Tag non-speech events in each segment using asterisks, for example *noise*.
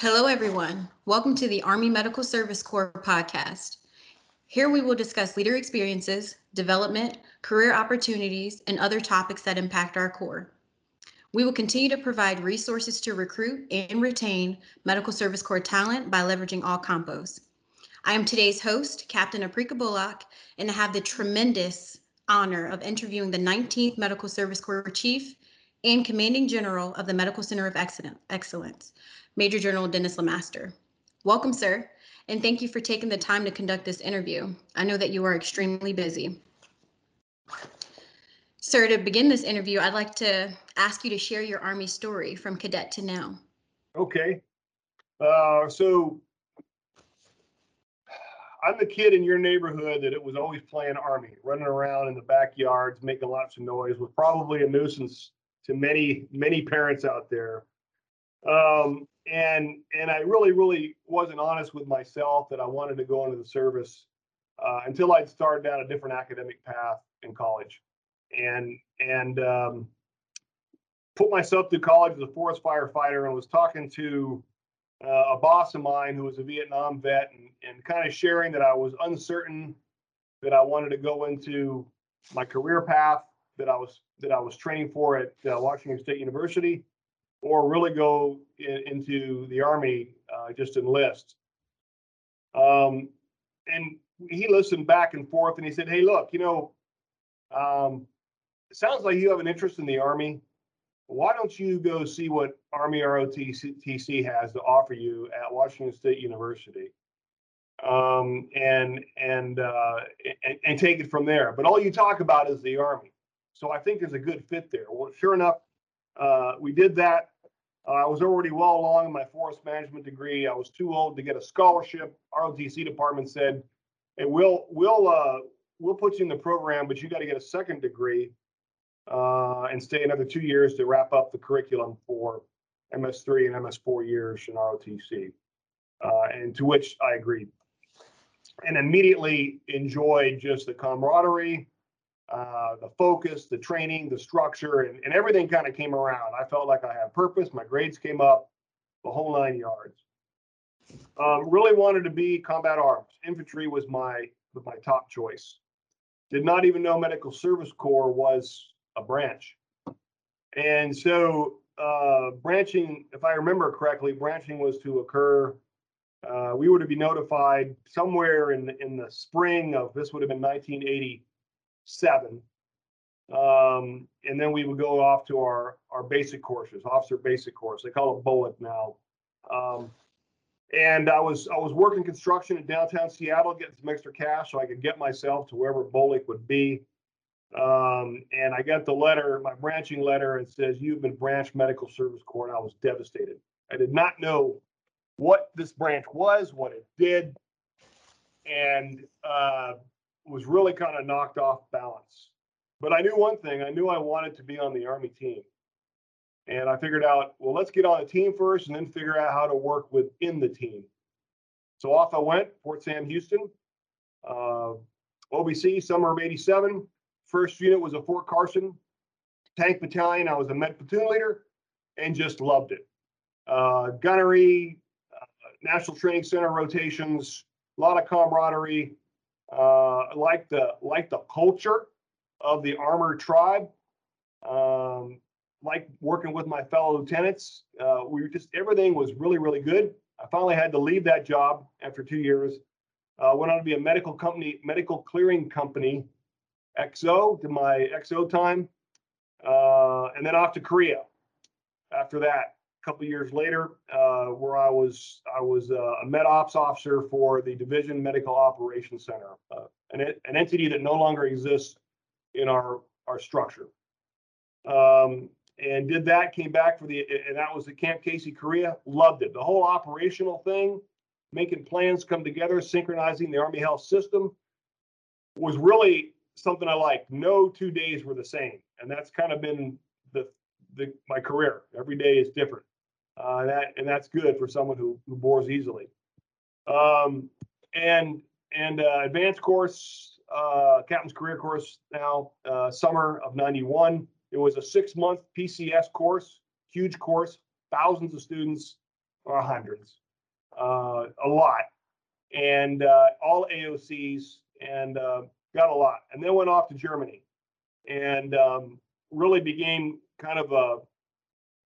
Hello, everyone. Welcome to the Army Medical Service Corps podcast. Here we will discuss leader experiences, development, career opportunities, and other topics that impact our Corps. We will continue to provide resources to recruit and retain Medical Service Corps talent by leveraging all compos. I am today's host, Captain Aprica Bullock, and I have the tremendous honor of interviewing the 19th Medical Service Corps Chief and Commanding General of the Medical Center of Excellence, Major General Dennis LeMaster. Welcome, sir, and thank you for taking the time to conduct this interview. I know that you are extremely busy. Sir, to begin this interview, I'd like to ask you to share your Army story from cadet to now. Okay. Uh, so I'm the kid in your neighborhood that it was always playing Army, running around in the backyards, making lots of noise, was probably a nuisance to many, many parents out there. Um, and and I really, really wasn't honest with myself that I wanted to go into the service uh, until I'd started down a different academic path in college, and and um, put myself through college as a forest firefighter, and was talking to uh, a boss of mine who was a Vietnam vet, and and kind of sharing that I was uncertain that I wanted to go into my career path that I was that I was training for at uh, Washington State University or really go in, into the army, uh, just enlist. Um, and he listened back and forth and he said, Hey, look, you know, um, it sounds like you have an interest in the army. Why don't you go see what Army ROTC has to offer you at Washington State University? Um, and and, uh, and and take it from there. But all you talk about is the Army. So I think there's a good fit there. Well, sure enough, uh, we did that. Uh, I was already well along in my forest management degree. I was too old to get a scholarship. ROTC department said, "Hey, we'll we'll uh, we'll put you in the program, but you got to get a second degree uh, and stay another two years to wrap up the curriculum for MS3 and MS4 years in ROTC." Uh, and to which I agreed, and immediately enjoyed just the camaraderie uh, the focus, the training, the structure, and, and everything kind of came around. I felt like I had purpose. My grades came up, the whole nine yards. Um, really wanted to be combat arms. Infantry was my was my top choice. Did not even know Medical Service Corps was a branch, and so uh, branching, if I remember correctly, branching was to occur. Uh, we were to be notified somewhere in in the spring of this would have been 1980 seven. Um, and then we would go off to our, our basic courses, officer basic course. They call it BOLC now. Um, and I was I was working construction in downtown Seattle, getting some extra cash so I could get myself to wherever BOLC would be. Um, and I got the letter, my branching letter, it says you've been branch medical service corps, and I was devastated. I did not know what this branch was, what it did, and uh, was really kind of knocked off balance. But I knew one thing I knew I wanted to be on the Army team. And I figured out, well, let's get on the team first and then figure out how to work within the team. So off I went, Fort Sam Houston, uh, OBC, summer of 87. First unit was a Fort Carson tank battalion. I was a med platoon leader and just loved it. Uh, gunnery, uh, National Training Center rotations, a lot of camaraderie, uh, like the like the culture of the armored tribe. Um, like working with my fellow lieutenants. Uh, we were just everything was really really good. I finally had to leave that job after two years. Uh, went on to be a medical company, medical clearing company, XO, to my XO time, uh, and then off to Korea. After that, couple years later, uh, where I was I was uh, a med ops officer for the Division Medical Operations Center, uh, an, an entity that no longer exists in our our structure. Um, and did that, came back for the, and that was at Camp Casey, Korea. Loved it. The whole operational thing, making plans come together, synchronizing the Army Health System, was really something I liked. No two days were the same, and that's kind of been the, the my career. Every day is different. Uh, that and that's good for someone who, who bores easily. Um, and and uh, advanced course, uh, captain's career course now, uh, summer of '91. It was a six month PCS course, huge course, thousands of students, or hundreds, uh, a lot, and uh, all AOCs, and got a lot. And then went off to Germany, and um, really became kind of a.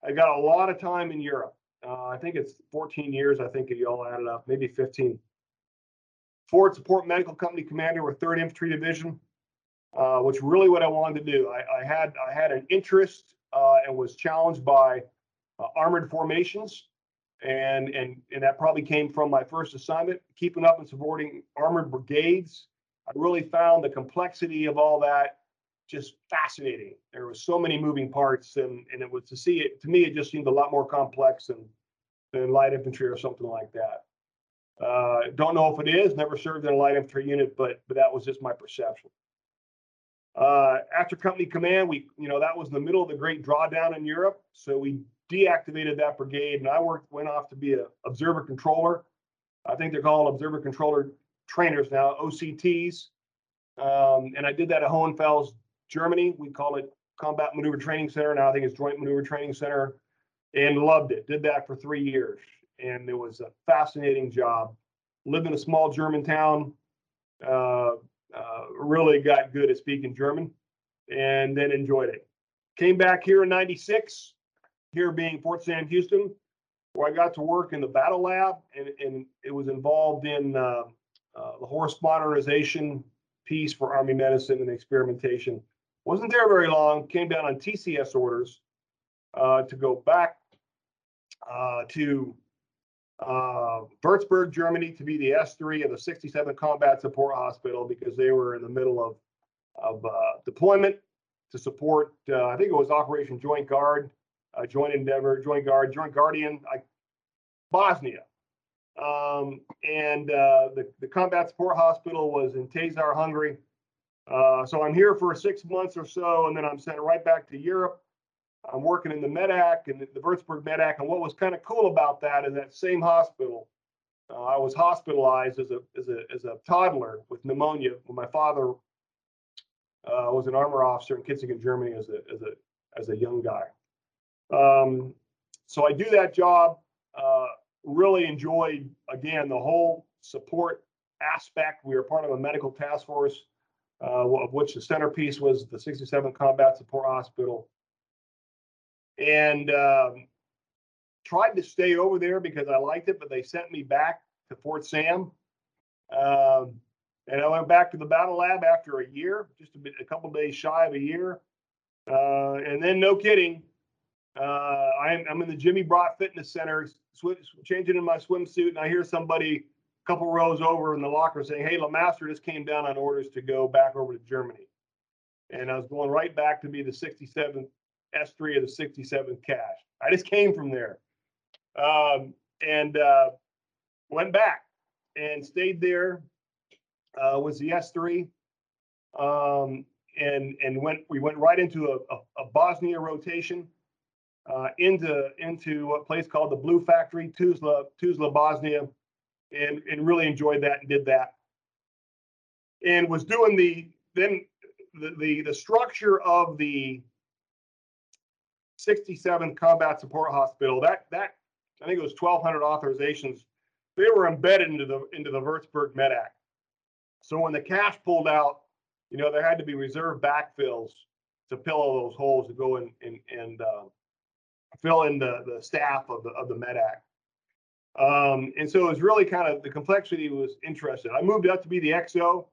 I got a lot of time in Europe. Uh, I think it's 14 years. I think you all added up, maybe 15. Forward Support Medical Company Commander with 3rd Infantry Division, uh, which really what I wanted to do. I, I had I had an interest uh, and was challenged by uh, armored formations, and and and that probably came from my first assignment, keeping up and supporting armored brigades. I really found the complexity of all that just fascinating. There was so many moving parts, and and it was to see it to me, it just seemed a lot more complex than than light infantry or something like that. Uh, don't know if it is. Never served in a light infantry unit, but but that was just my perception. Uh, after company command, we you know that was in the middle of the great drawdown in Europe, so we deactivated that brigade, and I worked went off to be an observer controller. I think they're called observer controller trainers now, OCTs. Um, and I did that at Hohenfels, Germany. We call it Combat Maneuver Training Center. Now I think it's Joint Maneuver Training Center, and loved it. Did that for three years and it was a fascinating job. Lived in a small German town, uh, uh, really got good at speaking German, and then enjoyed it. Came back here in '96, here being Fort Sam Houston, where I got to work in the battle lab, and, and it was involved in uh, uh the force modernization piece for Army medicine and experimentation. Wasn't there very long. Came down on TCS orders uh, to go back uh, to uh, Würzburg, Germany, to be the S3 of the 67 Combat Support Hospital because they were in the middle of of uh, deployment to support. Uh, I think it was Operation Joint Guard, uh, Joint Endeavor, Joint Guard, Joint Guardian, I, Bosnia, um, and uh, the the Combat Support Hospital was in Taszár, Hungary. Uh, so I'm here for six months or so, and then I'm sent right back to Europe I'm working in the MEDDAC and the Würzburg MEDDAC. And what was kind of cool about that is that same hospital, uh, I was hospitalized as a as a as a toddler with pneumonia when my father uh, was an armor officer in Kitzingen, Germany, as a as a as a young guy. Um, so I do that job. Uh, really enjoyed again the whole support aspect. We were part of a medical task force, uh, of which the centerpiece was the 67 Combat Support Hospital and um, tried to stay over there because I liked it, but they sent me back to Fort Sam. Um, and I went back to the battle lab after a year, just a, bit, a couple days shy of a year. Uh, and then, no kidding, uh, I'm, I'm in the Jimmy Brought Fitness Center, sw- changing in my swimsuit, and I hear somebody couple rows over in the locker saying, "Hey, LeMaster just came down on orders to go back over to Germany." And I was going right back to be the 67th S3 of the 67th CSH. I just came from there um, and uh, went back and stayed there. Uh, was the S3 um, and and went we went right into a, a, a Bosnia rotation uh, into into a place called the Blue Factory, Tuzla, Tuzla, Bosnia, and and really enjoyed that and did that. And was doing the then the the, the structure of the 67th Combat Support Hospital. That that I think it was 1,200 authorizations. They were embedded into the into the Würzburg MEDDAC. So when the CSH pulled out, you know there had to be reserve backfills to fill those holes to go in and and uh, fill in the the staff of the of the MEDDAC. Um, and so it was really kind of the complexity was interesting. I moved up to be the XO.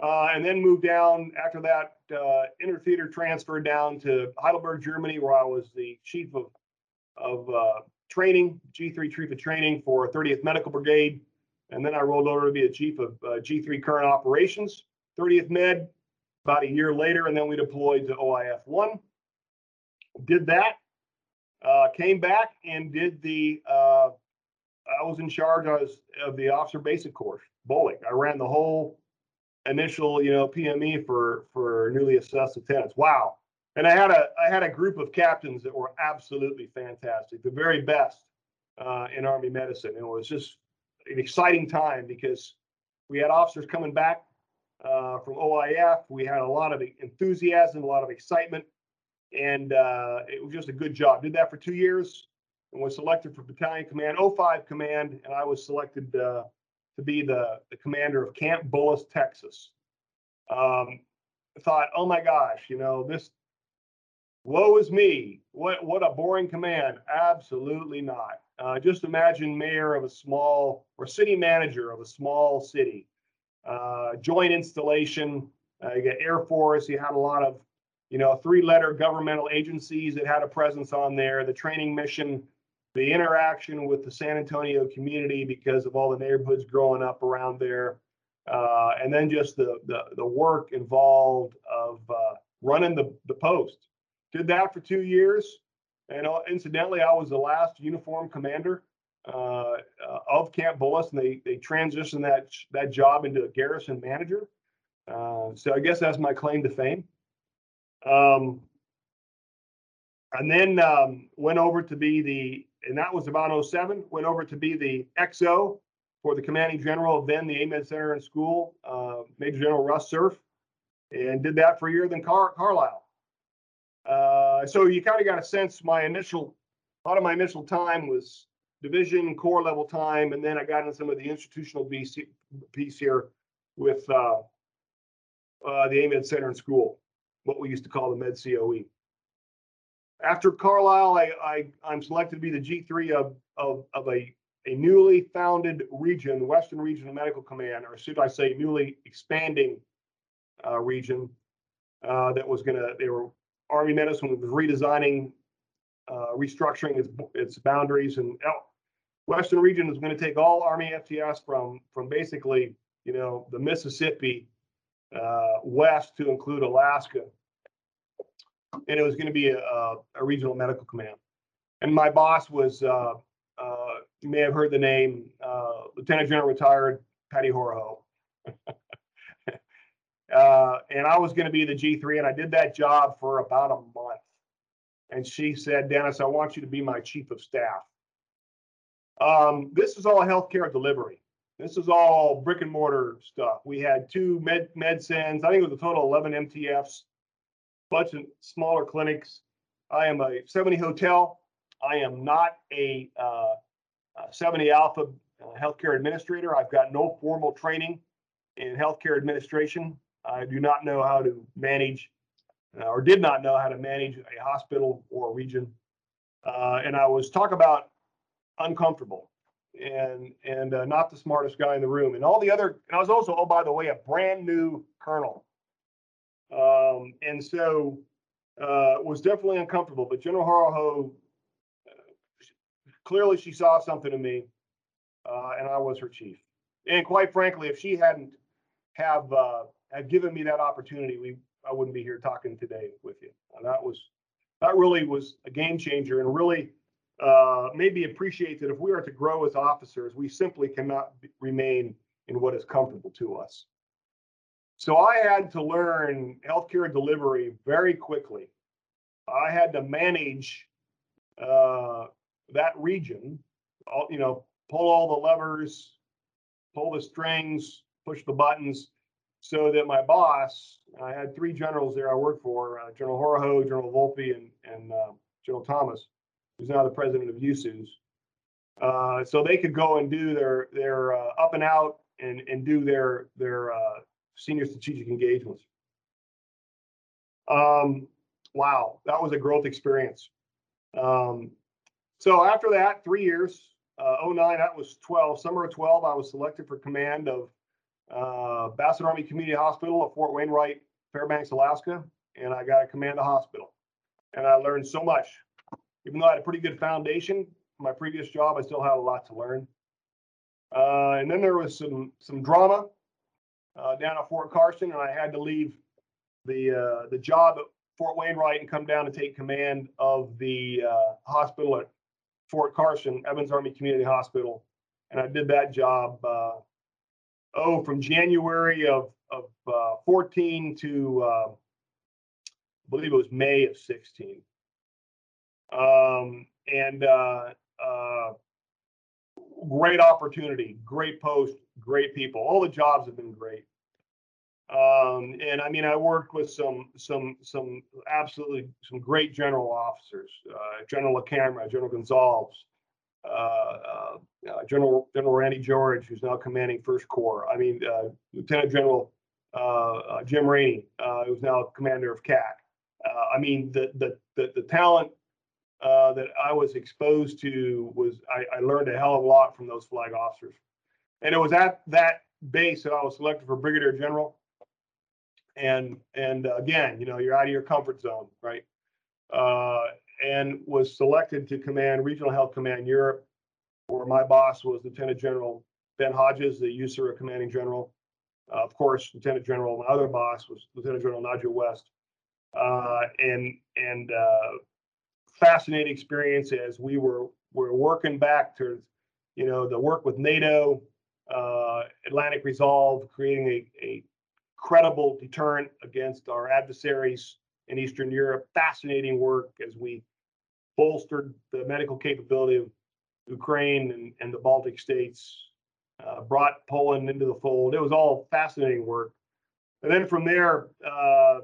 Uh, and then moved down after that uh, intertheater transferred down to Heidelberg, Germany, where I was the chief of of uh, training, G3 Chief of Training for 30th Medical Brigade, and then I rolled over to be the chief of uh, G3 Current Operations, 30th Med. About a year later, and then we deployed to OIF one. Did that, uh, came back and did the. I was in charge of, of the officer basic course, BOLC. I ran the whole initial, you know, PME for for newly assessed lieutenants. Wow. And I had a I had a group of captains that were absolutely fantastic, the very best uh, in Army medicine. And it was just an exciting time because we had officers coming back uh, from OIF. We had a lot of enthusiasm, a lot of excitement, and uh, it was just a good job. Did that for two years. And was selected for battalion command, 05 command, and I was selected uh, to be the, the commander of Camp Bullis, Texas. Um, thought, oh my gosh, you know, this woe is me. What what a boring command. Absolutely not. Uh, just imagine mayor of a small or city manager of a small city. Uh, joint installation. Uh, you got Air Force. You had a lot of, you know, three-letter governmental agencies that had a presence on there. The training mission, the interaction with the San Antonio community because of all the neighborhoods growing up around there, uh, and then just the the, the work involved of uh, running the the post. Did that for two years. And uh, incidentally, I was the last uniform commander uh, uh, of Camp Bullis, and they they transitioned that that job into a garrison manager. Uh, so I guess that's my claim to fame. Um, and then um, went over to be the, and that was about 07, went over to be the XO for the commanding general of then the AMEDD Center and School, uh, Major General Russ Czerw, and did that for a year. Then Car- Carlisle. Uh, so you kind of got a sense. My initial, a lot of my initial time was division corps level time, and then I got into some of the institutional BC, piece here with uh, uh, the AMEDD Center and School, what we used to call the Med COE. After Carlisle, I, I I'm selected to be the G3 of of, of a a newly founded region, the Western Regional Medical Command, or should I say, newly expanding uh, region uh, that was going to. They were Army Medicine was redesigning, uh, restructuring its its boundaries, and Western Region is going to take all Army FTS from from basically you know the Mississippi uh, west to include Alaska, and it was going to be a, a, regional medical command. And my boss was uh, uh, you may have heard the name uh, Lieutenant General retired Patty Horoho. *laughs* Uh, and I was going to be the G3, and I did that job for about a month. And she said, Dennis, I want you to be my chief of staff. Um, this is all healthcare delivery. This is all brick and mortar stuff. We had two med MedCens. I think it was a total of 11 MTFs, bunch of smaller clinics. I am a 70 hotel. I am not a uh, 70 Alpha uh, healthcare administrator. I've got no formal training in healthcare administration. I do not know how to manage uh, or did not know how to manage a hospital or a region. Uh, and I was talk about uncomfortable and and uh, not the smartest guy in the room. And all the other, and I was also, oh by the way, a brand new colonel. Um, and so uh, was definitely uncomfortable. But General Horoho, uh, clearly she saw something in me, uh, and I was her chief. And quite frankly, if she hadn't have uh, had given me that opportunity, we I wouldn't be here talking today with you. And that was that really was a game changer and really uh, made me appreciate that if we are to grow as officers, we simply cannot remain in what is comfortable to us. So I had to learn healthcare delivery very quickly. I had to manage uh, that region, all, you know, pull all the levers, pull the strings, push the buttons, so that my boss, I had three generals there I worked for, uh, General Horoho, General Volpe, and, and uh, General Thomas, who's now the president of USUHS. Uh, so they could go and do their their uh, up and out and and do their their uh, senior strategic engagements. Um, wow, that was a growth experience. Um, so after that, three years, uh, 09, that was 12. Summer of 12, I was selected for command of uh, Bassett Army Community Hospital at Fort Wainwright, Fairbanks, Alaska, and I got to command the hospital. And I learned so much. Even though I had a pretty good foundation, from my previous job, I still had a lot to learn. Uh, and then there was some some drama uh, down at Fort Carson, and I had to leave the uh, the job at Fort Wainwright and come down and take command of the uh, hospital at Fort Carson, Evans Army Community Hospital, and I did that job uh, oh, from January of, of uh, 14 to, uh, I believe it was May of 16. Um, and uh, great opportunity, great post, great people. All the jobs have been great. Um, and I mean, I worked with some some some absolutely some great general officers, uh, General LaCamera, General Gonzalez, uh, uh, uh, General General Randy George, who's now commanding First Corps. I mean, uh, Lieutenant General uh, Jim Rainey, who's now commander of CAC. I mean, the the the, the talent that I was exposed to was I, I learned a hell of a lot from those flag officers, and it was at that base that I was selected for brigadier general and and again, you know, you're out of your comfort zone, right? Uh, and was selected to command Regional Health Command Europe, where my boss was Lieutenant General Ben Hodges, the USAREUR commanding general. Uh, of course, Lieutenant General, my other boss was Lieutenant General Nadja West, uh, and and uh, fascinating experience as we were were working back to, you know, the work with NATO, uh, Atlantic Resolve, creating a, a credible deterrent against our adversaries in Eastern Europe. Fascinating work as we bolstered the medical capability of Ukraine and, and the Baltic states, uh, brought Poland into the fold. It was all fascinating work. And then from there, uh,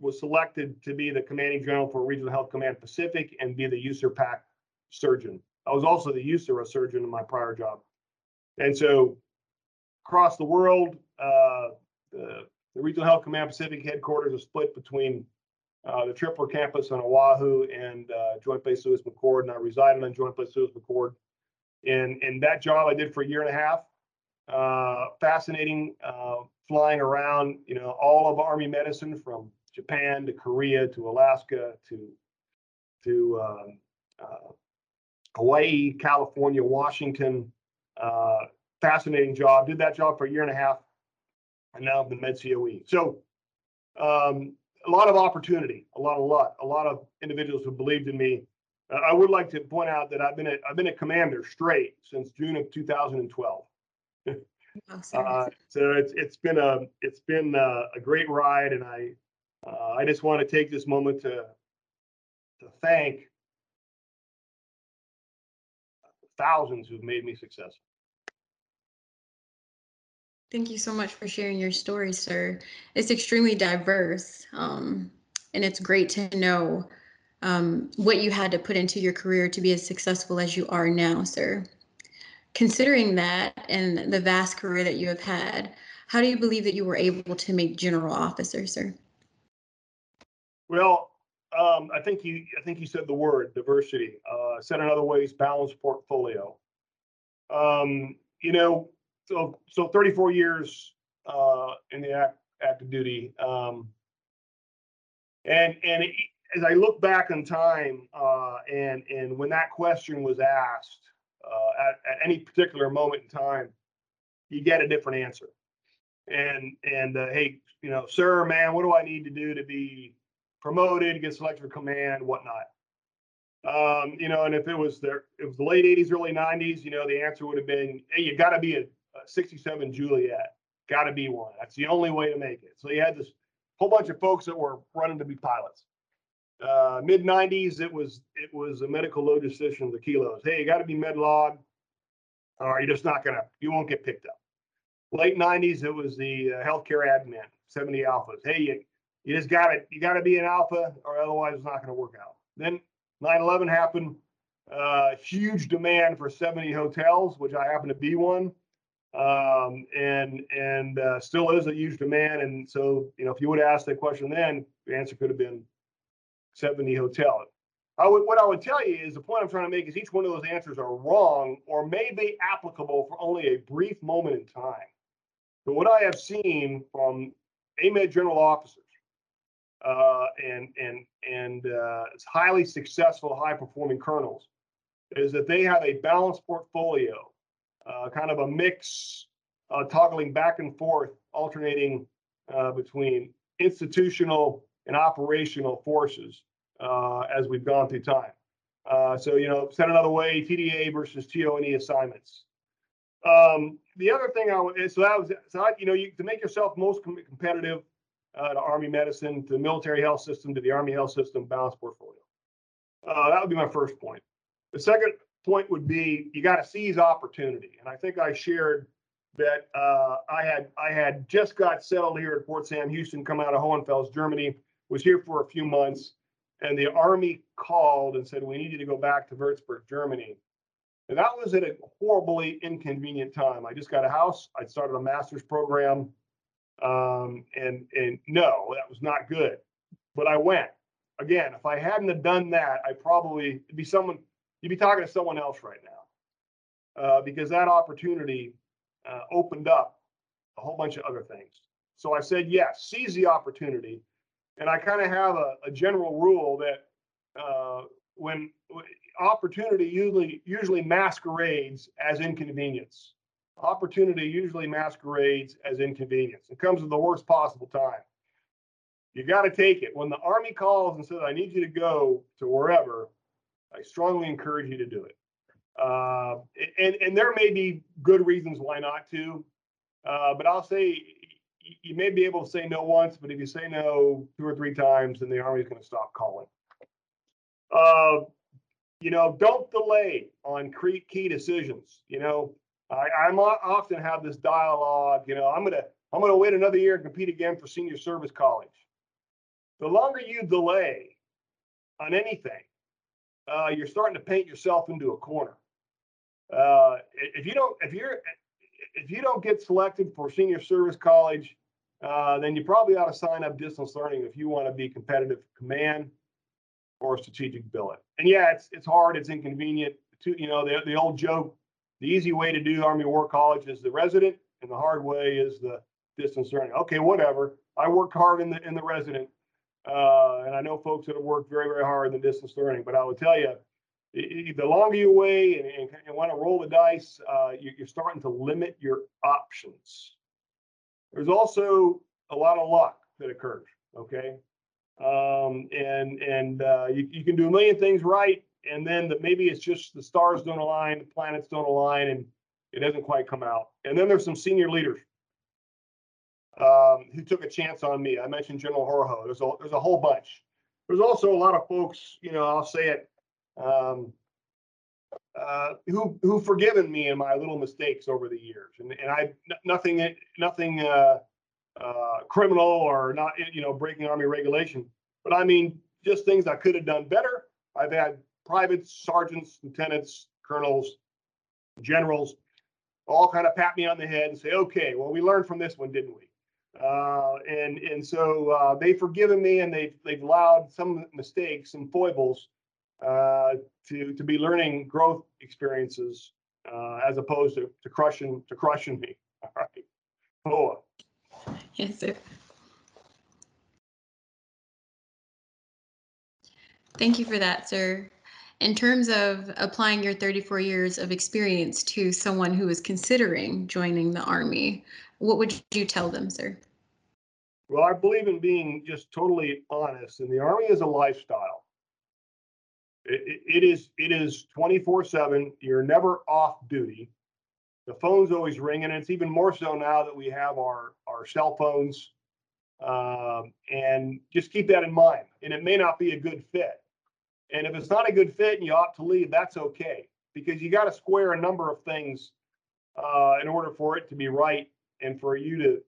was selected to be the commanding general for Regional Health Command Pacific and be the USAREUR PAC surgeon. I was also the USAREUR surgeon in my prior job. And so across the world, uh, the the Regional Health Command Pacific headquarters is split between uh, the Tripler campus on Oahu and uh, Joint Base Lewis McChord, and I resided on Joint Base Lewis McChord. And, and that job I did for a year and a half. Uh, fascinating, uh, flying around, you know, all of Army medicine from Japan to Korea to Alaska to to um, uh, Hawaii, California, Washington. Uh, fascinating job. Did that job for a year and a half and now I'm the Med COE. So um, a lot of opportunity, a lot, a lot, a lot of individuals who believed in me. Uh, I would like to point out that I've been a, I've been a commander straight since June of 2012. Oh, uh, so it's it's been a it's been a, a great ride, and I uh, I just want to take this moment to to thank thousands who've made me successful. Thank you so much for sharing your story, sir. It's extremely diverse, um, and it's great to know um, what you had to put into your career to be as successful as you are now, sir. Considering that and the vast career that you have had, how do you believe that you were able to make general officer, sir? Well, um, I think you I think you said the word diversity. Uh, said in other ways, balanced portfolio. Um, you know, so so 34 years uh, in the act, active duty, um, and and it, as I look back in time, uh, and and when that question was asked uh, at, at any particular moment in time, you get a different answer. And and uh, hey, you know, sir, man, what do I need to do to be promoted, get selected for command, whatnot? Um, you know, and if it was there, it was the late 80s, early 90s, you know, the answer would have been, hey, you got to be a 67 Juliet. Got to be one. That's the only way to make it. So you had this whole bunch of folks that were running to be pilots. Uh, Mid 90s, it was it was a medical logistician, the kilos. Hey, you got to be med log, or you're just not gonna, you won't get picked up. Late 90s, it was the uh, healthcare admin, 70 alphas. Hey, you, you just got it. you got to be an alpha, or otherwise it's not going to work out. Then 9/11 happened. Uh, huge demand for 70 hotels, which I happen to be one um, and and uh, still is a huge demand. And so, you know, if you would asked that question then, the answer could have been 70 hotel. I would, what I would tell you is the point I'm trying to make is each one of those answers are wrong or may be applicable for only a brief moment in time. But what I have seen from AMEDD general officers uh, and and and uh, highly successful, high performing colonels is that they have a balanced portfolio uh, kind of a mix, uh, toggling back and forth, alternating uh, between institutional and operational forces uh, as we've gone through time. Uh, so, you know, said another way, TDA versus TO&E assignments. Um, the other thing I would, so that was, so I, you know, you, to make yourself most com- competitive uh, to Army medicine, to the military health system, to the Army health system, balanced portfolio. that would be my first point. The second point would be you got to seize opportunity. And I think I shared that uh, I had I had just got settled here at Fort Sam Houston, come out of Hohenfels, Germany, was here for a few months, and the Army called and said, We need you to go back to Würzburg, Germany. And that was at a horribly inconvenient time. I just got a house. I started a master's program. Um, and and no, that was not good. But I went. Again, if I hadn't have done that, I probably be someone you'd be talking to someone else right now. Uh, because that opportunity uh, opened up a whole bunch of other things. So I said yes, seize the opportunity. And I kind of have a, a, general rule that uh, when opportunity usually usually masquerades as inconvenience. Opportunity usually masquerades as inconvenience. It comes at the worst possible time. You got to take it. When the Army calls and says, I need you to go to wherever, I strongly encourage you to do it. Uh, and, and there may be good reasons why not to, uh, but I'll say you may be able to say no once, but if you say no two or three times, then the Army's going to stop calling. Uh, you know, don't delay on key decisions. You know, I, I'm often have this dialogue. You know, I'm gonna I'm gonna wait another year and compete again for senior service college. The longer you delay on anything, uh, you're starting to paint yourself into a corner. Uh, if you don't, if you're, if you don't get selected for senior service college, uh, then you probably ought to sign up distance learning if you want to be competitive for command or strategic billet. And yeah, it's it's hard, it's inconvenient. To you know, the the old joke, the easy way to do Army War College is the resident, and the hard way is the distance learning. Okay, whatever. I worked hard in the in the resident, uh, and I know folks that have worked very very hard in the distance learning. But I will tell you, the longer you wait and, and, and want to roll the dice, uh, you, you're starting to limit your options. There's also a lot of luck that occurs. Okay, um, and and uh, you, you can do a million things right, and then the, maybe it's just the stars don't align, the planets don't align, and it doesn't quite come out. And then there's some senior leaders um, who took a chance on me. I mentioned General Horoho. There's a there's a whole bunch. There's also a lot of folks, you know, I'll say it, um, uh, who who forgiven me in my little mistakes over the years, and and I nothing nothing uh, uh, criminal or not, you know, breaking army regulation. But I mean, just things I could have done better. I've had privates, sergeants, lieutenants, colonels, generals, all kind of pat me on the head and say, "Okay, well, we learned from this one, didn't we?" Uh, and and so uh, they've forgiven me, and they've they've allowed some mistakes and foibles uh, to to be learning growth experiences uh, as opposed to to crushing to crushing me. *laughs* All right, Boa. Yes, sir. Thank you for that, sir. In terms of applying your 34 years of experience to someone who is considering joining the Army, what would you tell them, sir? Well, I believe in being just totally honest, and the Army is a lifestyle. It, it, it is it is 24 7. You're never off duty the phone's always ringing. And it's even more so now that we have our, our cell phones. Um, and just keep that in mind. And it may not be a good fit. And if it's not a good fit and you opt to leave, that's okay because you got to square a number of things uh, in order for it to be right and for you to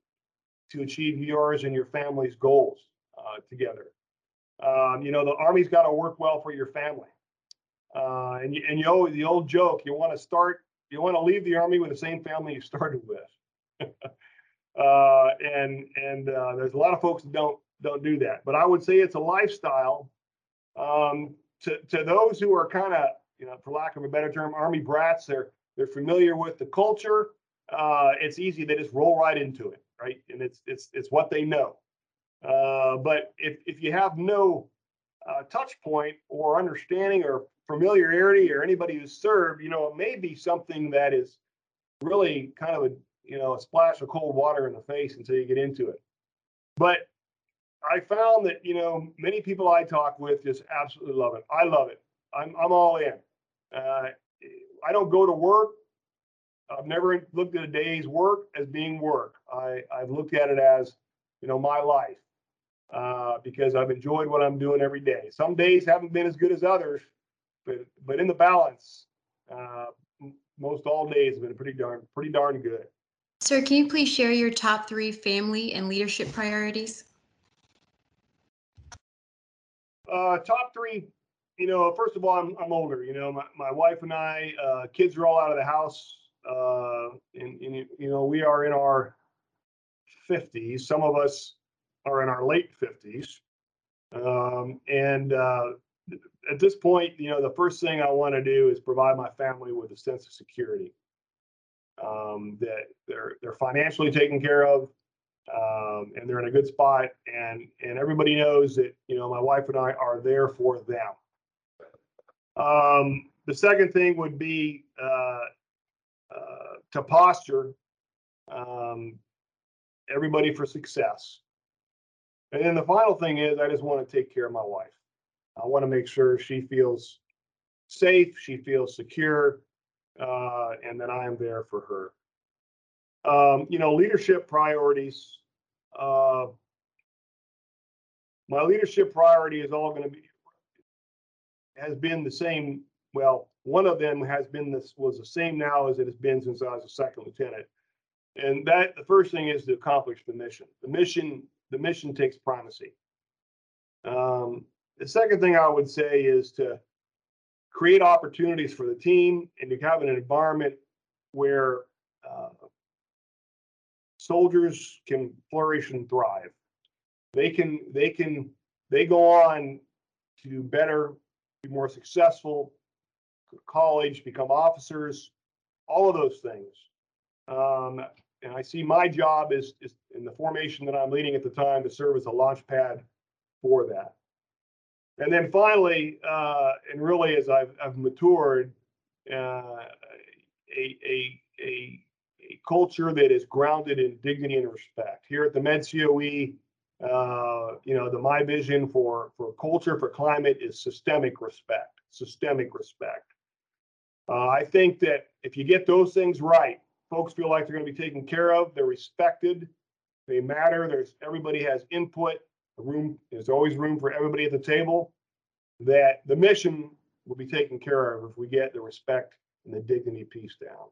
to achieve yours and your family's goals uh, together. Um, you know, the Army's got to work well for your family. Uh, and you, and you know the old joke, you want to start you want to leave the army with the same family you started with. *laughs* uh, and and uh, there's a lot of folks that don't don't do that. But I would say it's a lifestyle. Um, to to those who are kind of you know, for lack of a better term, army brats. They're they're familiar with the culture. Uh, it's easy. They just roll right into it, right? And it's it's it's what they know. Uh, but if if you have no uh, touch point or understanding or familiarity or anybody who's served, you know, it may be something that is really kind of a, you know, a splash of cold water in the face until you get into it. But I found that, you know, many people I talk with just absolutely love it. I love it. I'm, I'm all in. Uh, I don't go to work. I've never looked at a day's work as being work. I, I've looked at it as, you know, my life uh, because I've enjoyed what I'm doing every day. Some days haven't been as good as others, but but in the balance, uh, most all days have been pretty darn pretty darn good. Sir, can you please share your top three family and leadership priorities? Uh, top three, you know, first of all, I'm, I'm older, you know, my, my wife and I, uh, kids are all out of the house. Uh, and, and, you know, we are in our fifties. Some of us are in our late fifties. Um, and, uh, at this point, you know, the first thing I want to do is provide my family with a sense of security. Um, that they're, they're financially taken care of, um, and they're in a good spot. And and everybody knows that you know my wife and I are there for them. Um, the second thing would be uh, uh, to posture um, everybody for success. And then the final thing is I just want to take care of my wife. I want to make sure she feels safe, she feels secure, uh, and that I am there for her. Um, you know, leadership priorities. Uh, my leadership priority is all going to be has been the same. Well, one of them has been this was the same now as it has been since I was a second lieutenant. And that the first thing is to accomplish the mission. The mission, the mission takes primacy. Um, the second thing I would say is to create opportunities for the team and to have an environment where uh, soldiers can flourish and thrive. They can they can they go on to better, be more successful, college, become officers, all of those things. Um, and I see my job is, is in the formation that I'm leading at the time to serve as a launch pad for that. And then finally, uh, and really as I've, I've matured, uh, a, a, a a culture that is grounded in dignity and respect. Here at the Med COE, uh, you know, the my vision for for culture for climate is systemic respect. Systemic respect. Uh, I think that if you get those things right, folks feel like they're going to be taken care of. They're respected. They matter. There's everybody has input. The room there's always room for everybody at the table. That the mission will be taken care of if we get the respect and the dignity piece down.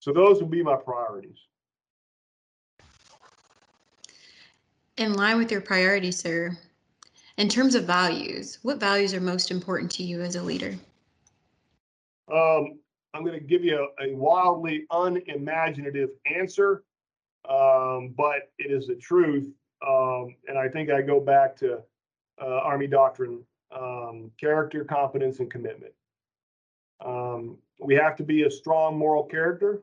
So those will be my priorities. In line with your priorities, sir, in terms of values, what values are most important to you as a leader? Um, I'm going to give you a, a wildly unimaginative answer, um, but it is the truth. Um, and I think I go back to uh, Army doctrine um, character, competence, and commitment. Um, we have to be a strong moral character.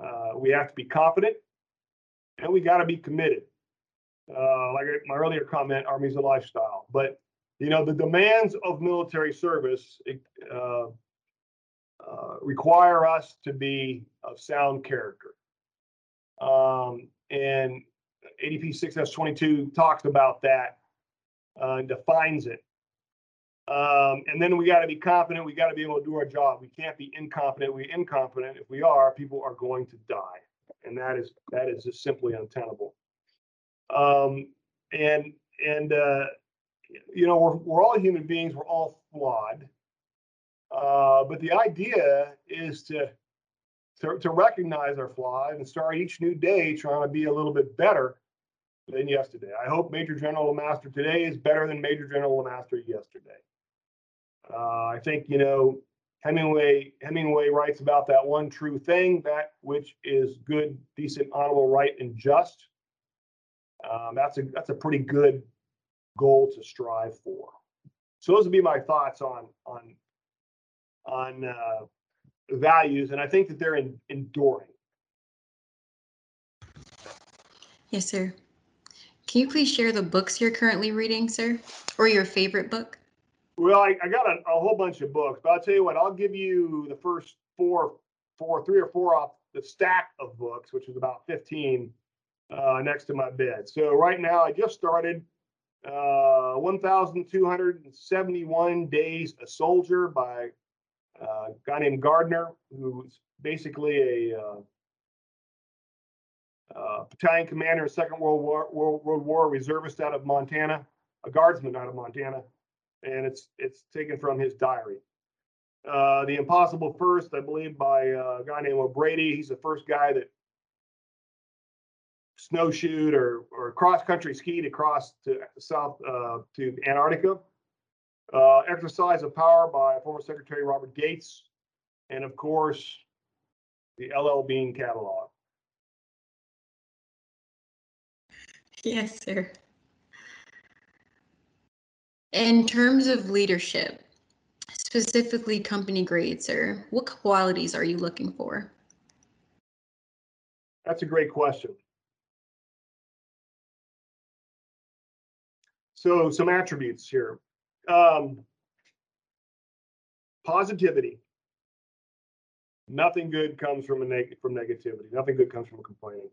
Uh, we have to be confident, and we got to be committed. Uh, like my earlier comment, Army's a lifestyle. But you know, the demands of military service uh, uh, require us to be of sound character. Um, and ADP 6S22 talks about that uh, defines it. Um, and then we got to be confident. We got to be able to do our job. We can't be incompetent. We're incompetent. If we are, people are going to die, and that is that is just simply untenable. Um, and and uh, you know we're we're all human beings. We're all flawed. Uh, but the idea is to, to to recognize our flaws and start each new day trying to be a little bit better than yesterday. I hope Major General LeMaster today is better than Major General LeMaster yesterday. Uh, I think you know Hemingway. Hemingway writes about that one true thing, that which is good, decent, honorable, right, and just. Um, that's a that's a pretty good goal to strive for. So those would be my thoughts on on on uh, values, and I think that they're in, enduring. Yes, sir. Can you please share the books you're currently reading, sir, or your favorite book? Well, I, I got a, a, whole bunch of books, but I'll tell you what, I'll give you the first four, four, three or four off the stack of books, which is about 15 uh, next to my bed. So right now, I just started uh, 1,271 Days a Soldier by uh, a guy named Gardner, who's basically a uh, uh, battalion commander in Second World War, World, World War reservist out of Montana, a guardsman out of Montana and it's it's taken from his diary. Uh, the Impossible First, I believe, by uh, a guy named O'Brady. He's the first guy that snowshoed or, or cross-country skied across to south, uh, to Antarctica. Uh, exercise of power by former Secretary Robert Gates, and of course, the LL Bean catalog. Yes, sir. In terms of leadership, specifically company grade, sir, what qualities are you looking for? That's a great question. So some attributes here. Um, positivity. Nothing good comes from a neg- from negativity. Nothing good comes from complaining.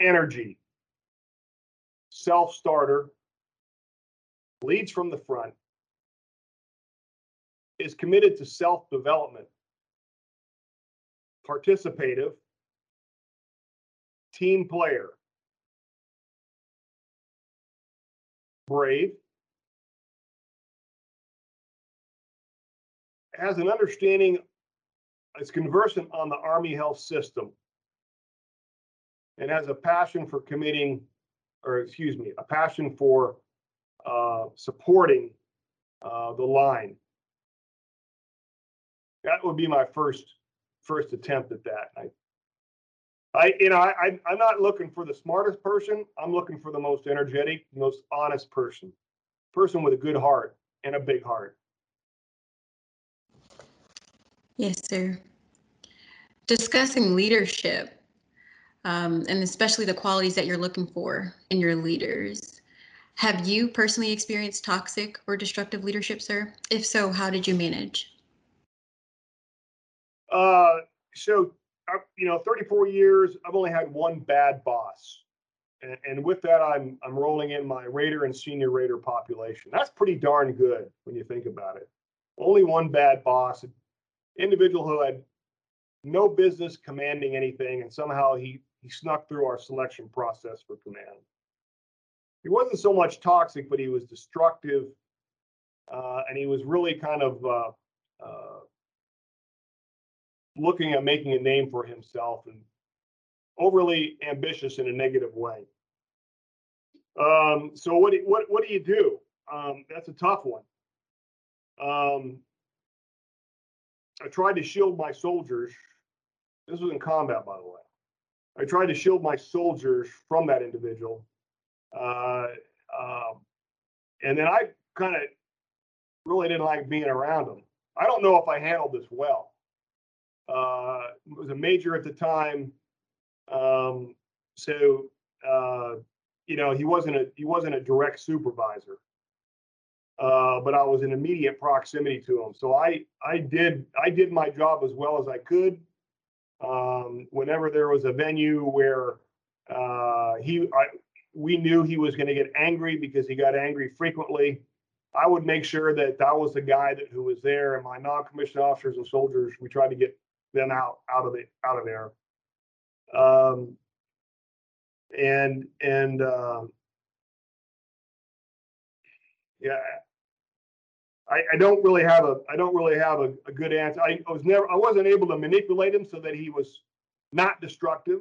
Energy. Self-starter. Leads from the front. Is committed to self-development. Participative. Team player. Brave. Has an understanding, is conversant on the Army health system, and has a passion for committing, or excuse me, a passion for uh, supporting uh, the line. That would be my first first attempt at that. I, I you know, I, I'm not looking for the smartest person. I'm looking for the most energetic, most honest person, person with a good heart and a big heart. Yes, sir. Discussing leadership, um, and especially the qualities that you're looking for in your leaders. Have you personally experienced toxic or destructive leadership, sir? If so, how did you manage? Uh, so, you know, 34 years, I've only had one bad boss. And, and with that, I'm I'm rolling in my rater and senior rater population. That's pretty darn good when you think about it. Only one bad boss individual who had no business commanding anything, and somehow he he snuck through our selection process for command. He wasn't so much toxic, but he was destructive, uh, and he was really kind of uh, uh, looking at making a name for himself and overly ambitious in a negative way. Um, so what what what do you do? Um, that's a tough one. Um, I tried to shield my soldiers. This was in combat, by the way. I tried to shield my soldiers from that individual. Uh, um, and then I kind of really didn't like being around them. I don't know if I handled this well. Uh, was a major at the time, um, so uh, you know he wasn't a he wasn't a direct supervisor uh, but I was in immediate proximity to him. So I I did I did my job as well as I could. Um, whenever there was a venue where uh, he I, we knew he was going to get angry because he got angry frequently. I would make sure that that was the guy that who was there, and my non-commissioned officers and soldiers. We tried to get them out out of it out of there. Um, and and uh, yeah, I, I don't really have a I don't really have a, a good answer. I, I was never I wasn't able to manipulate him so that he was not destructive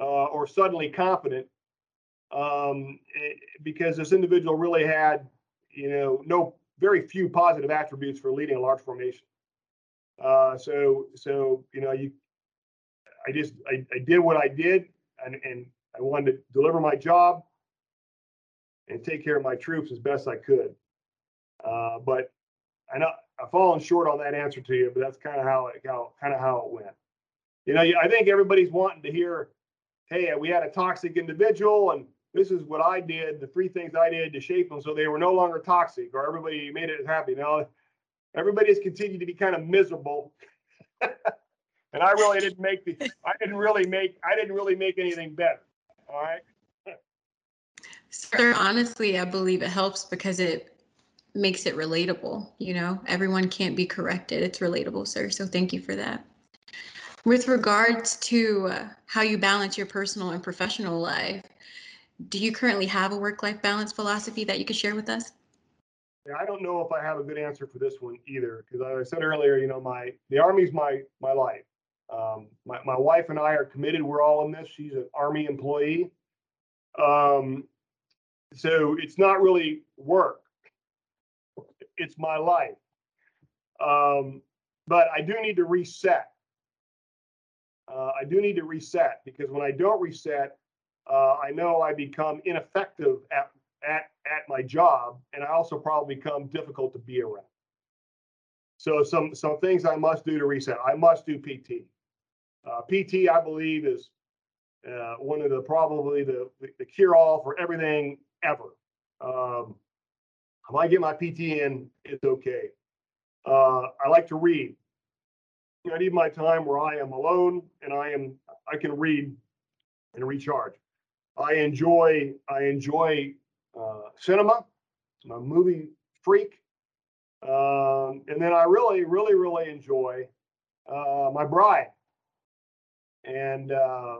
uh, or suddenly confident um, eh, because this individual really had you know no very few positive attributes for leading a large formation. Uh, so so you know you I just I, I did what I did and and I wanted to deliver my job and take care of my troops as best I could. Uh, but I know I've fallen short on that answer to you, but that's kind of how it how kind of how it went. You know, I think everybody's wanting to hear, "Hey, we had a toxic individual, and this is what I did. The three things I did to shape them so they were no longer toxic, or everybody made it happy." Now, everybody has continued to be kind of miserable, *laughs* and I really didn't make the. I didn't really make. I didn't really make anything better. All right. *laughs* Sir, honestly, I believe it helps because it makes it relatable. You know, everyone can't be corrected. It's relatable, sir. So thank you for that. With regards to uh, how you balance your personal and professional life, do you currently have a work-life balance philosophy that you could share with us? Yeah, I don't know if I have a good answer for this one either, because I said earlier, you know, my the army's my my life, Um, my, my wife and I are committed. We're all in this. She's an Army employee. Um, so it's not really work. It's my life. Um, but I do need to reset. Uh, I do need to reset because when I don't reset, uh, I know I become ineffective at, at, at my job and I also probably become difficult to be around. So some, some things I must do to reset. I must do PT. Uh, PT, I believe, is uh, one of the probably the, the cure all for everything ever. Um, I get my PT in, it's okay. Uh, I like to read. I need my time where I am alone and I am I can read and recharge. I enjoy I enjoy uh, cinema. I'm a movie freak, um, and then I really really really enjoy uh, my bride. And uh,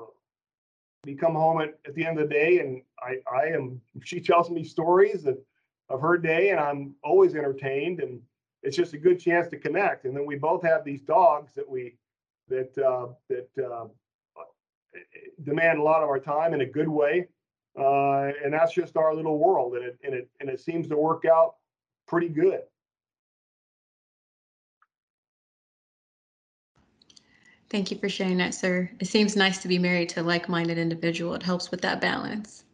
we come home at, at the end of the day, and I I am *laughs* she tells me stories that of her day, and I'm always entertained and it's just a good chance to connect. And then we both have these dogs that we that uh, that uh, demand a lot of our time in a good way, uh, and that's just our little world. And it and it and it seems to work out pretty good. Thank you for sharing that, sir. It seems nice to be married to a like-minded individual. It helps with that balance.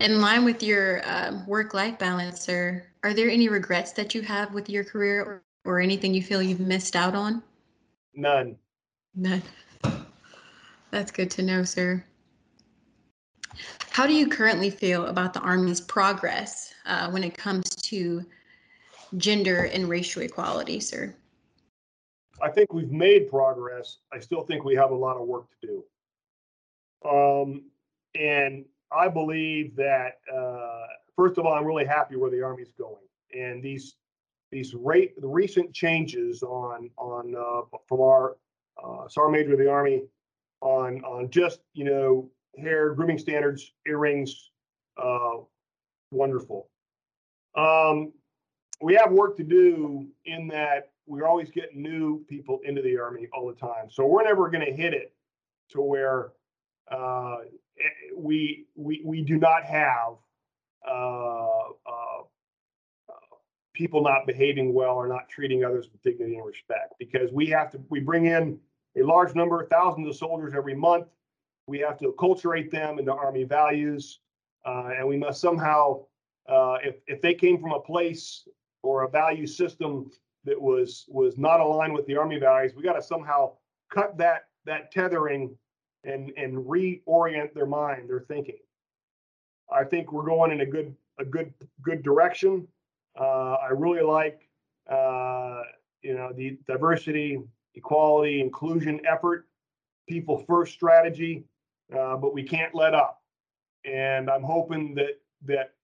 In line with your um, work-life balance, sir, are there any regrets that you have with your career or, or anything you feel you've missed out on? None. None. That's good to know, sir. How do you currently feel about the Army's progress uh, when it comes to gender and racial equality, sir? I think we've made progress. I still think we have a lot of work to do. Um, and I believe that uh, first of all, I'm really happy where the Army's going, and these these rate the recent changes on on uh, from our uh, Sergeant Major of the Army on on just you know hair grooming standards, earrings, uh, wonderful. Um, we have work to do in that we're always getting new people into the Army all the time, so we're never going to hit it to where uh, we we we do not have uh, uh, people not behaving well or not treating others with dignity and respect because we have to we bring in a large number thousands of soldiers every month. We have to acculturate them into army values uh, and we must somehow uh, if, if they came from a place or a value system that was was not aligned with the army values we got to somehow cut that that tethering and and reorient their mind their thinking I think we're going in a good a good good direction. Uh, I really like uh, you know the diversity, equality, inclusion effort, people first strategy, uh, but we can't let up. And I'm hoping that that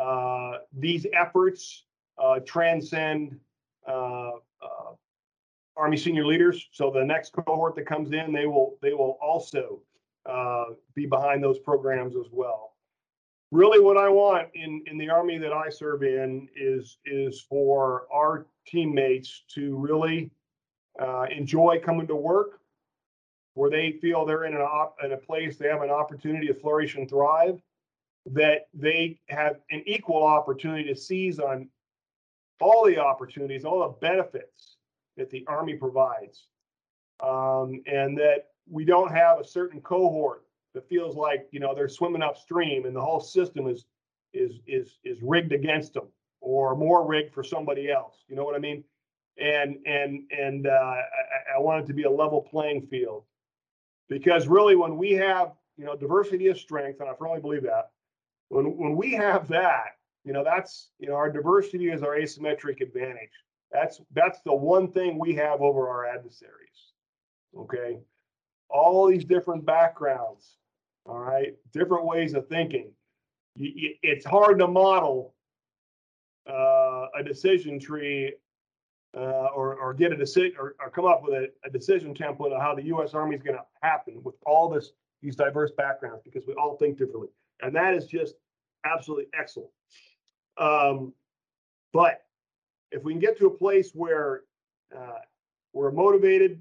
uh, these efforts uh, transcend uh, Army senior leaders. So the next cohort that comes in, they will they will also be behind those programs as well really what I want in, in the army that I serve in is is for our teammates to really uh, enjoy coming to work, where they feel they're in an op- in a place they have an opportunity to flourish and thrive, that they have an equal opportunity to seize on all the opportunities, all the benefits that the army provides, um, and that we don't have a certain cohort that feels like you know they're swimming upstream and the whole system is is is is rigged against them or more rigged for somebody else. You know what I mean? And and and uh, I, I want it to be a level playing field because really when we have you know diversity is strength, and I firmly believe that when when we have that, you know that's you know our diversity is our asymmetric advantage. That's that's the one thing we have over our adversaries. Okay, all these different backgrounds, all right, different ways of thinking. it's hard to model uh, a decision tree uh, or, or get a decision or, or, come up with a, a, decision template of how the U.S. Army is going to happen with all this these diverse backgrounds because we all think differently, and that is just absolutely excellent. Um, but if we can get to a place where uh, we're motivated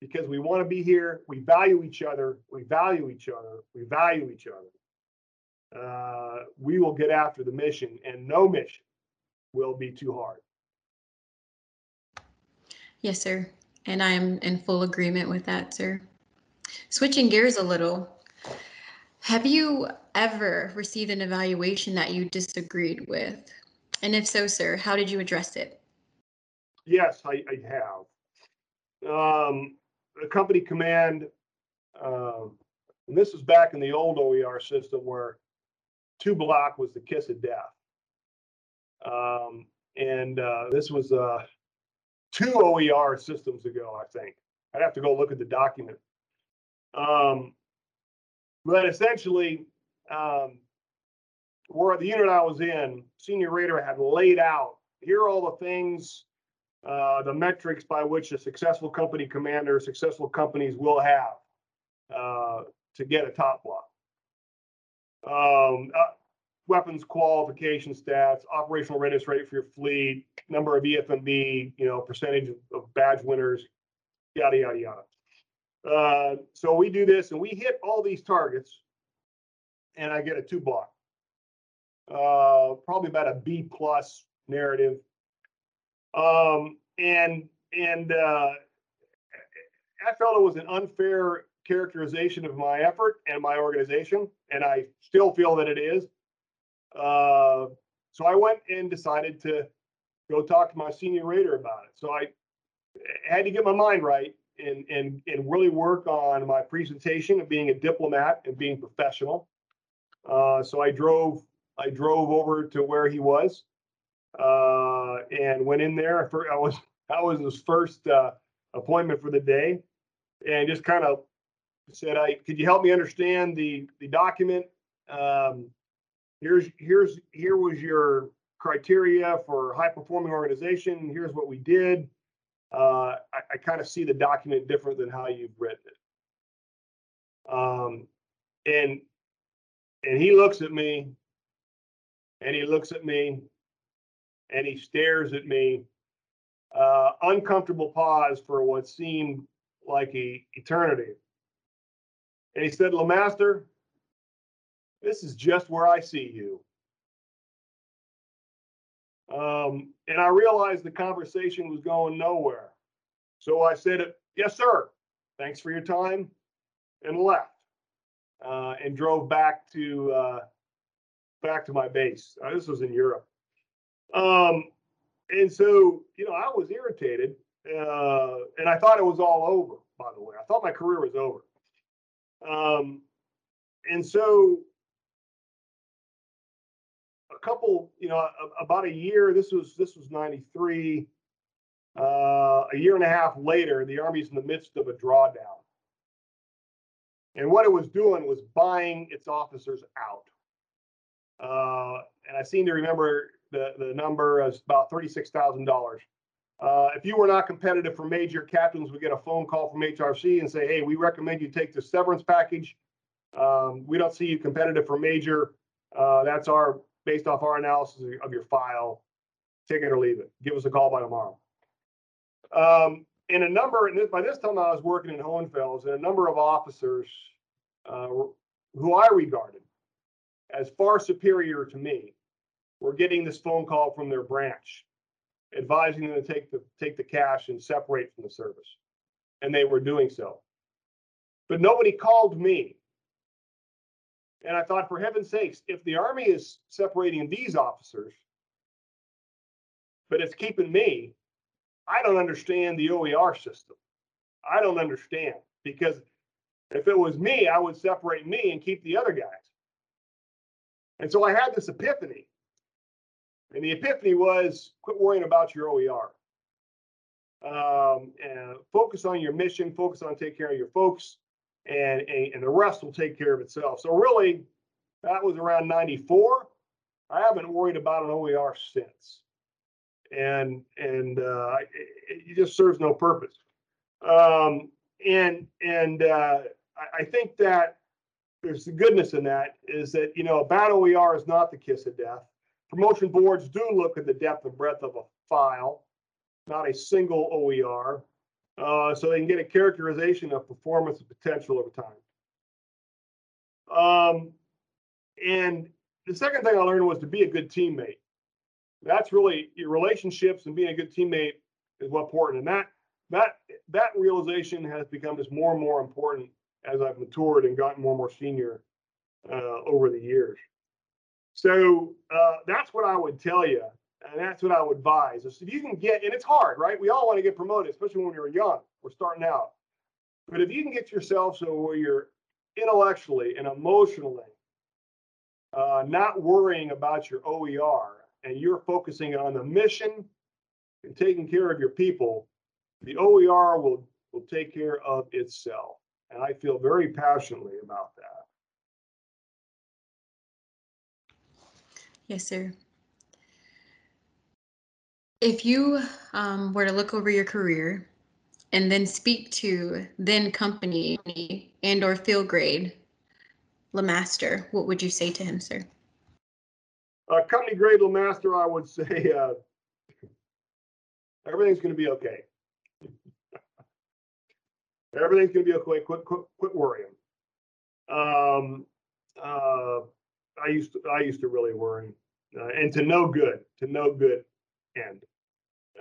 because we want to be here. We value each other. We value each other. We value each other. Uh, we will get after the mission, and no mission will be too hard. Yes, sir. And I am in full agreement with that, sir. Switching gears a little, have you ever received an evaluation that you disagreed with? And if so, sir, how did you address it? Yes, I, I have. Um, the company command, um, and this is back in the old OER system where two block was the kiss of death. Um, and uh, this was uh, two OER systems ago, I think. I'd have to go look at the document. Um, but essentially, um, where the unit I was in, Senior Rater had laid out here are all the things, uh, the metrics by which a successful company commander, successful companies will have uh, to get a top block. Um, uh, weapons qualification stats, operational readiness rate for your fleet, number of EFMB, you know, percentage of, of badge winners, yada, yada, yada. Uh, so we do this and we hit all these targets and I get a two block. Uh, probably about a B plus narrative. Um, and, and, uh, I felt it was an unfair characterization of my effort and my organization, and I still feel that it is. Uh, so I went and decided to go talk to my senior rater about it. So I had to get my mind right and and and really work on my presentation of being a diplomat and being professional. Uh, so I drove I drove over to where he was uh, and went in there. I was *laughs* I was his first uh, appointment for the day, and just kind of said, "I could you help me understand the the document? Um, here's here's here was your criteria for high performing organization. Here's what we did. Uh, I, I kind of see the document different than how you've written it. Um, and and he looks at me, and he looks at me, and he stares at me. Uh, uncomfortable pause for what seemed like a eternity. And he said, "LeMaster, this is just where I see you. Um, and I realized the conversation was going nowhere. So I said, Yes, sir. Thanks for your time, and left. Uh, and drove back to uh, back to my base. Uh, this was in Europe. Um, and so, you know, I was irritated, uh, and I thought it was all over. By the way, I thought my career was over. Um, and so a couple, you know, about a year. This was this was '93. Uh, a year and a half later, the Army's in the midst of a drawdown, and what it was doing was buying its officers out. Uh, and I seem to remember the the number as about thirty-six thousand dollars. Uh, if you were not competitive for major, captains we get a phone call from HRC and say, "Hey, we recommend you take the severance package. Um, we don't see you competitive for major. Uh, that's our based off our analysis of your file, take it or leave it. Give us a call by tomorrow. Um, and a number, and this, by this time I was working in Hohenfels, and a number of officers uh, who I regarded as far superior to me we were getting this phone call from their branch advising them to take the take the cash and separate from the service. And they were doing so. But nobody called me and I thought, for heaven's sakes, if the Army is separating these officers, but it's keeping me, I don't understand the OER system. I don't understand because if it was me, I would separate me and keep the other guys. And so I had this epiphany. And the epiphany was quit worrying about your OER. Um, and focus on your mission, focus on taking care of your folks, and, and the rest will take care of itself. So really, that was around 94. I haven't worried about an OER since. And and uh, it, it, just serves no purpose. Um, and and uh, I, I think that there's the goodness in that is that you know a bad OER is not the kiss of death. Promotion boards do look at the depth and breadth of a file, not a single OER. uh, so they can get a characterization of performance and potential over time. Um, and the second thing I learned was to be a good teammate. That's really your relationships and being a good teammate is what important. And that that that realization has become just more and more important as I've matured and gotten more and more senior uh, over the years. So uh, that's what I would tell you, and that's what I would advise. Is if you can get, and it's hard, right? We all want to get promoted, especially when you're young. We're starting out. But if you can get yourself so where you're intellectually and emotionally uh, not worrying about your OER and you're focusing on the mission and taking care of your people, the OER will will take care of itself. And I feel very passionately about that. Yes, sir. If you um, were to look over your career and then speak to then company and or field grade LeMaster, what would you say to him, sir? Uh, company grade LeMaster, I would *laughs* say uh, everything's going to be okay. Everything's going to be okay. Quit, quit, quit worrying. Um, uh, I used to I used to really worry, uh, and to no good, to no good end.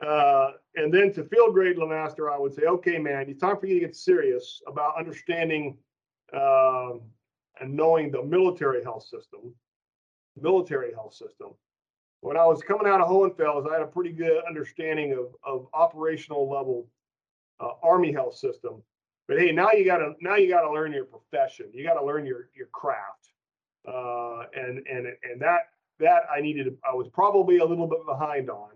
Uh, and then to field grade LeMaster, I would say, okay, man, it's time for you to get serious about understanding um, and knowing the military health system, military health system. When I was coming out of Hohenfels, I had a pretty good understanding of, of operational level uh, Army health system. But hey, now you gotta now you gotta learn your profession. You gotta learn your your craft uh, and and and that that I needed. I was probably a little bit behind on.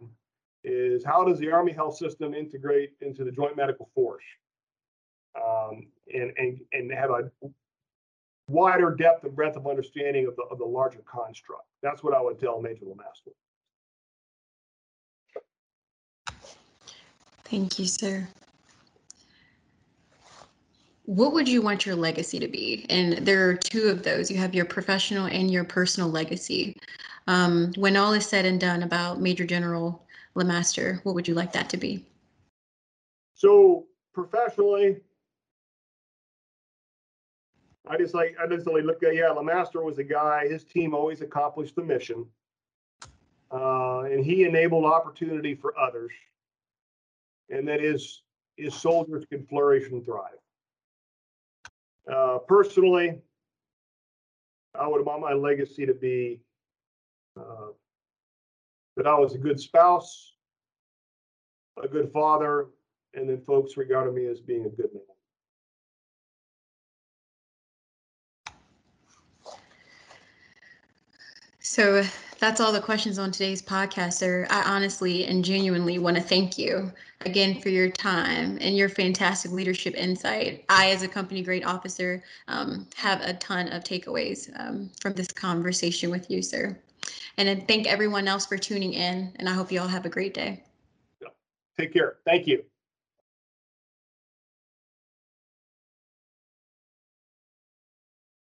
Is how does the Army Health System integrate into the Joint Medical Force, um, and and and have a wider depth and breadth of understanding of the of the larger construct. That's what I would tell Major LeMaster. Thank you, sir what would you want your legacy to be? And there are two of those. You have your professional and your personal legacy. Um, when all is said and done about Major General LeMaster, what would you like that to be? So professionally, I just like I just like look at yeah, LeMaster was a guy. His team always accomplished the mission, uh, and he enabled opportunity for others, and that his his soldiers could flourish and thrive. Uh, personally, I would want my legacy to be uh, that I was a good spouse, a good father, and then folks regarded me as being a good man. So that's all the questions on today's podcast, sir. I honestly and genuinely want to thank you again for your time and your fantastic leadership insight. I, as a company grade officer, um, have a ton of takeaways um, from this conversation with you, sir. And I thank everyone else for tuning in, and I hope you all have a great day. Take care. Thank you.